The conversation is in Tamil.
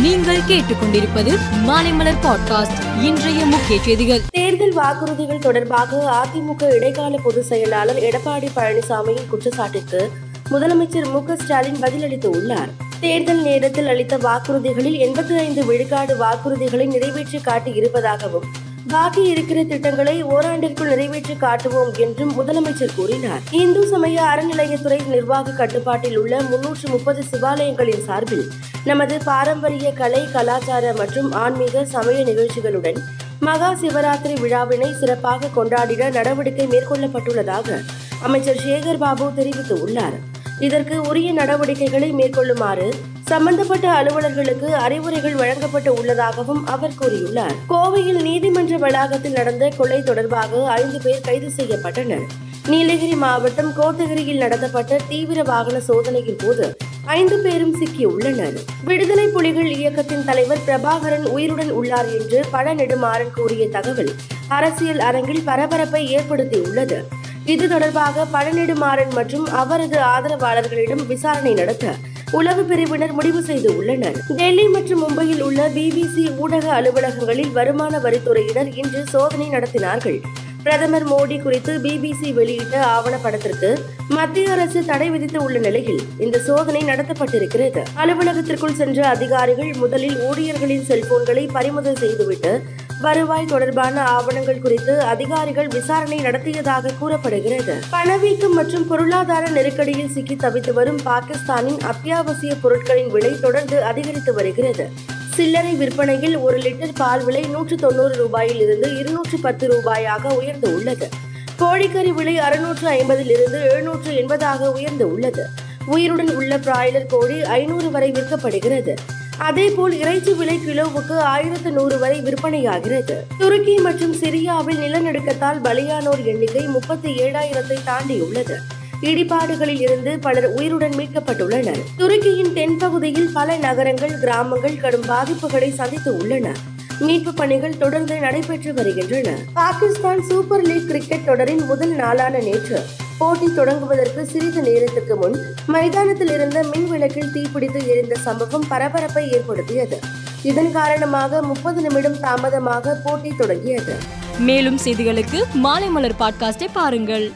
நீங்கள் கேட்டுக்கொண்டிருப்பது மாலைமலர் பாட்காஸ்ட் இன்றைய முக்கிய செய்திகள். தேர்தல் வாக்குறுதிகள் தொடர்பாக அதிமுக இடைக்கால பொதுச் செயலாளர் எடப்பாடி பழனிசாமியின் குற்றச்சாட்டிற்கு முதலமைச்சர் மு ஸ்டாலின் பதிலளித்து உள்ளார் தேர்தல் நேரத்தில் அளித்த வாக்குறுதிகளில் எண்பத்தி ஐந்து விழுக்காடு வாக்குறுதிகளை நிறைவேற்றி காட்டி இருப்பதாகவும் பாக்கி இருக்கிற திட்டங்களை ஓராண்டிற்குள் நிறைவேற்றி காட்டுவோம் என்றும் முதலமைச்சர் கூறினார். இந்து சமய அறநிலையத்துறை நிர்வாக கட்டுப்பாட்டில் உள்ள முன்னூற்று முப்பது சிவாலயங்களின் சார்பில் நமது பாரம்பரிய கலை கலாச்சார மற்றும் ஆன்மீக சமய நிகழ்ச்சிகளுடன் மகா சிவராத்திரி விழாவினை சிறப்பாக கொண்டாடிட நடவடிக்கை மேற்கொள்ளப்பட்டுள்ளதாக அமைச்சர் சேகர் பாபு தெரிவித்துள்ளார். இதற்கு உரிய நடவடிக்கைகளை மேற்கொள்ளுமாறு சம்பந்தப்பட்ட அலுவலர்களுக்கு அறிவுரைகள் வழங்கப்பட்டு உள்ளதாகவும் அவர் கூறியுள்ளார். கோவையில் நீதிமன்ற வளாகத்தில் நடந்த கொலை தொடர்பாக ஐந்து பேர் கைது செய்யப்பட்டனர். நீலகிரி மாவட்டம் கோத்தகிரியில் நடத்தப்பட்ட தீவிர வாகன சோதனையின் போது ஐந்து பேரும் சிக்கியுள்ளனர். விடுதலை புலிகள் இயக்கத்தின் தலைவர் பிரபாகரன் உயிருடன் உள்ளார் என்று பல நெடுமாறன் கூறிய தகவல் அரசியல் அரங்கில் பரபரப்பை ஏற்படுத்தியுள்ளது. இது தொடர்பாக பழநெடுமாறன் மற்றும் அவரது ஆதரவாளர்களிடம் விசாரணை நடத்த உளவு பிரிவினர் முடிவு செய்து உள்ளனர். டெல்லி மற்றும் மும்பையில் உள்ள பிபிசி ஊடக அலுவலகங்களில் வருமான வரித்துறையினர் இன்று சோதனை நடத்தினார்கள். பிரதமர் மோடி குறித்து பிபிசி வெளியிட்ட ஆவணப்படத்திற்கு மத்திய அரசு தடை விதித்து உள்ள நிலையில் இந்த சோதனை நடத்தப்பட்டிருக்கிறது. அலுவலகத்திற்குள் சென்ற அதிகாரிகள் முதலில் ஊழியர்களின் செல்போன்களை பறிமுதல் செய்துவிட்டு வருவாய் தொடர்பான ஆவணங்கள் குறித்து அதிகாரிகள் விசாரணை நடத்தியதாக கூறப்படுகிறது. பணவீக்கம் மற்றும் பொருளாதார நெருக்கடியில் சிக்கி தவித்து வரும் பாகிஸ்தானின் அத்தியாவசிய பொருட்களின் விலை தொடர்ந்து அதிகரித்து வருகிறது. சில்லறை விற்பனையில் ஒரு லிட்டர் பால் விலை நூற்று தொண்ணூறு ரூபாயில் இருந்து இருநூற்று பத்து ரூபாயாக உயர்ந்து உள்ளது. கோழிக்கறி விலை அறுநூற்று ஐம்பதில் இருந்து எழுநூற்று எண்பதாக உயர்ந்து உள்ளது. உயிருடன் உள்ள பிராய்லர் கோழி ஐநூறு வரை விற்கப்படுகிறது. அதேபோல் இறைச்சி விலை கிலோவுக்கு ஆயிரத்து நூறு வரை விற்பனையாகிறது. துருக்கி மற்றும் சிரியாவில் நிலநடுக்கத்தால் பலியானோர் எண்ணிக்கை முப்பத்தி ஏழாயிரத்தை தாண்டியுள்ளது. இடிபாடுகளில் இருந்து பலர் உயிருடன் மீட்கப்பட்டுள்ளனர். துருக்கியின் தென்பகுதியில் பல நகரங்கள் கிராமங்கள் கடும் பாதிப்புகளை சந்தித்து உள்ளன. மீட்பு பணிகள் தொடர்ந்து நடைபெற்று வருகின்றன. பாகிஸ்தான் சூப்பர் லீக் கிரிக்கெட் தொடரின் முதல் நாளான நேற்று போட்டி தொடங்குவதற்கு சிறிது நேரத்துக்கு முன் மைதானத்தில் இருந்த மின் விளக்கில் தீப்பிடித்து எரிந்த சம்பவம் பரபரப்பை ஏற்படுத்தியது. இதன் காரணமாக முப்பது நிமிடம் தாமதமாக போட்டி தொடங்கியது. மேலும் செய்திகளுக்கு மாலை மலர் பாட்காஸ்டை பாருங்கள்.